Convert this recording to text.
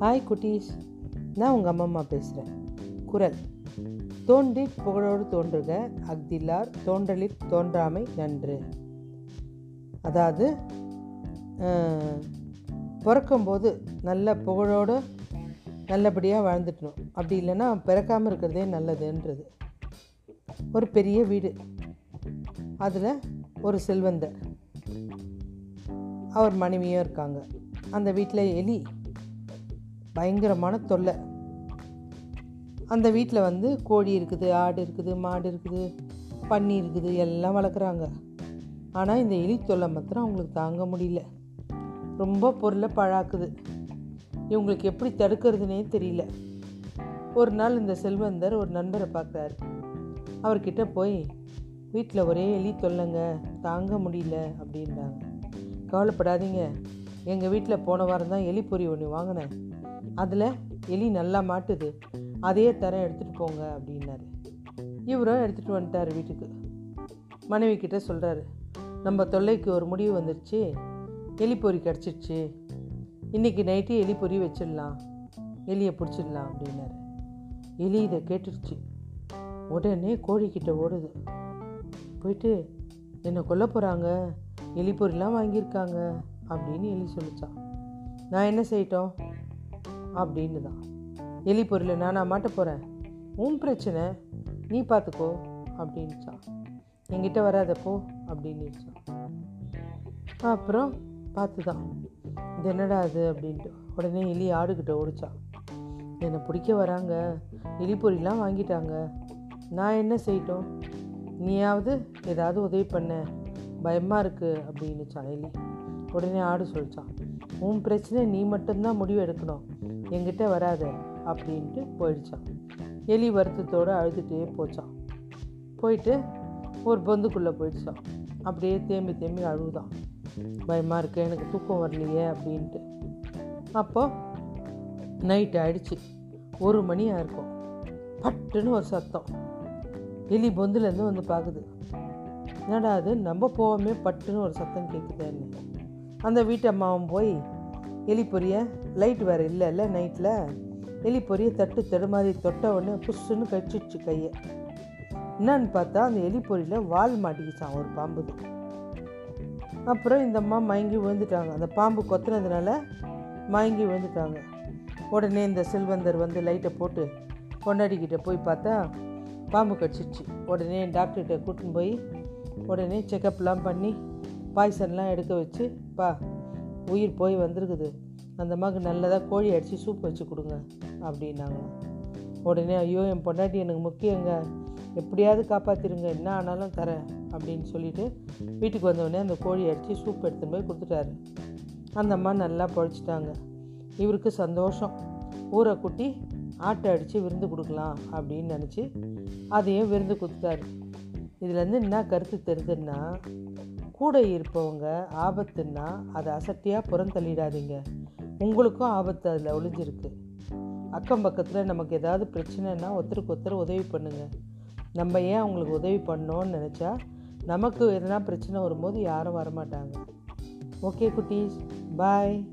Hi குட்டீஸ் நான் உங்கள் அம்மா பேசுகிறேன் குரல். தோன்றி புகழோடு தோன்றுக அக்தில்லார் தோன்றலில் தோன்றாமை நன்று. அதாவது பிறக்கும்போது நல்ல புகழோடு நல்லபடியாக வாழ்ந்துட்டணும். அப்படி இல்லைன்னா பிறக்காமல் இருக்கிறதே நல்லதுன்றது. ஒரு பெரிய வீடு. அதில் ஒரு செல்வந்தர். அவர் மனைவியும் இருக்காங்க. அந்த வீட்டில் எலி பயங்கரமான தொல்லை. அந்த வீட்டில் வந்து கோழி இருக்குது ஆடு இருக்குது மாடு இருக்குது பன்னி இருக்குது எல்லாம் வளர்க்குறாங்க. ஆனால் இந்த எலி தொல்லை மாத்திரம் அவங்களுக்கு தாங்க முடியல. ரொம்ப பொருளை பழாக்குது. இவங்களுக்கு எப்படி தடுக்கிறதுனே தெரியல. ஒரு நாள் இந்த செல்வந்தர் ஒரு நண்பரை பார்க்குறாரு. அவர்கிட்ட போய் வீட்டில் ஒரே எலி தொல்லைங்க தாங்க முடியல அப்படின்றாங்க. கவலைப்படாதீங்க. எங்கள் வீட்டில் போன வாரம் தான் எலி பொறி ஒன்று வாங்கினேன். அதில் எலி நல்லா மாட்டுது. அதையே தரேன் எடுத்துகிட்டு போங்க அப்படின்னாரு. இவரும் எடுத்துகிட்டு வந்துட்டார் வீட்டுக்கு. மனைவி கிட்டே சொல்கிறாரு நம்ம தொல்லைக்கு ஒரு முடிவு வந்துருச்சு. எலி பொரி கிடச்சிருச்சு. இன்றைக்கி நைட்டு எலி பொறி வச்சிடலாம். எலியை பிடிச்சிடலாம் அப்படின்னாரு. எலி இதை கேட்டுருச்சு. உடனே கோழிக்கிட்ட ஓடுது. போயிட்டு என்னை கொல்ல போகிறாங்க எலி வாங்கியிருக்காங்க. அப்படின்னு எலி சொல்லிச்சான் நான் என்ன செய்யட்டும்? அப்படின்னு தான். எலி பொருள் நானா மாட்ட போகிறேன் உன் பிரச்சனை நீ பார்த்துக்கோ அப்படின்ச்சான் என்கிட்ட வராதப்போ போ அப்படின்னுச்சான் அப்புறம் பார்த்து தான் இது என்னடா அது அப்படின்ட்டு. உடனே எலி ஆடுகிட்ட ஓடிச்சான் என்னை பிடிக்க வராங்க. எலி பொரிலாம் வாங்கிட்டாங்க. நான் என்ன செய்யட்டும்? நீயாவது ஏதாவது உதவி பண்ண. பயமாக இருக்குது அப்படின்னுச்சான் எலி. உடனே ஆடு சொல்லிச்சான் உன் பிரச்சனை நீ மட்டும்தான் முடிவு எடுக்கணும். என்கிட்ட வராத அப்படின்ட்டு போயிடுச்சான். எலி வருத்தத்தோடு அழுதுகிட்டே போச்சான். போயிட்டு ஒரு பொந்துக்குள்ளே போயிடுச்சான். அப்படியே தேம்பி தேம்பி அழுகுதான் பயமாக இருக்கு எனக்கு தூக்கம் வரலையே அப்படின்ட்டு. அப்போது நைட் ஆயிடுச்சு. ஒரு மணியாக இருக்கும் பட்டுன்னு ஒரு சத்தம். எலி பொந்துலேருந்து வந்து பார்க்குது என்னடா அது? நம்ம போகாமே பட்டுன்னு ஒரு சத்தம் கேட்குதேன்னு அந்த வீட்டு அம்மாவும் போய் எலி பொரிய லைட் வேறு இல்லைல்ல நைட்டில் எலி பொரிய தட்டு தடுமாறி தொட்ட உடனே புஷ்ஷுன்னு கடிச்சிடுச்சு கையை. என்னன்னு பார்த்தா அந்த எலி பொரியில் வால் மாட்டிக்கிச்சான் ஒரு பாம்பு. அப்புறம் இந்த அம்மா மயங்கி விழுந்துட்டாங்க. அந்த பாம்பு கொத்துனதுனால மயங்கி விழுந்துட்டாங்க. உடனே இந்த செல்வந்தர் வந்து லைட்டை போட்டு பொண்டாடிக்கிட்ட போய் பார்த்தா பாம்பு கடிச்சிச்சு உடனே டாக்டர்கிட்ட கூட்டின்னு போய் உடனே செக்கப்லாம் பண்ணி பாய்சன்லாம் எடுக்க வச்சு பா உயிர் போய் வந்திருக்குது. அந்த அம்மாவுக்கு நல்லதாக கோழி அடித்து சூப் வச்சு கொடுங்க அப்படின்னாங்க உடனே ஐயோ என் பொண்டாட்டி எனக்கு முக்கியங்க. எப்படியாவது காப்பாற்றிருங்க என்ன ஆனாலும் தரேன் அப்படின்னு சொல்லிட்டு வீட்டுக்கு வந்தவுடனே அந்த கோழி அடித்து சூப் எடுத்துன்னு போய் கொடுத்துட்டாரு. அந்த அம்மா நல்லா பொழைச்சிட்டாங்க. இவருக்கு சந்தோஷம். ஊரை குட்டி ஆட்டை அடித்து விருந்து கொடுக்கலாம் அப்படின்னு நினச்சி அதையும் விருந்து கொடுத்துட்டாரு இதுலேருந்து என்ன கருத்து தெரிதுன்னா கூட இருப்பவங்க ஆபத்துன்னா அதை அசட்டியாக புறந்தள்ளிடாதீங்க. உங்களுக்கும் ஆபத்து அதில் ஒளிஞ்சிருக்கு. அக்கம் பக்கத்தில் நமக்கு ஏதாவது பிரச்சனைனா ஒருத்தருக்கு ஒருத்தர் உதவி பண்ணுங்கள் நம்ம ஏன் அவங்களுக்கு உதவி பண்ணோன்னு நினச்சா நமக்கு எதனா பிரச்சனை வரும்போது யாரும் வரமாட்டாங்க. ஓகே குட்டீஸ் பாய்.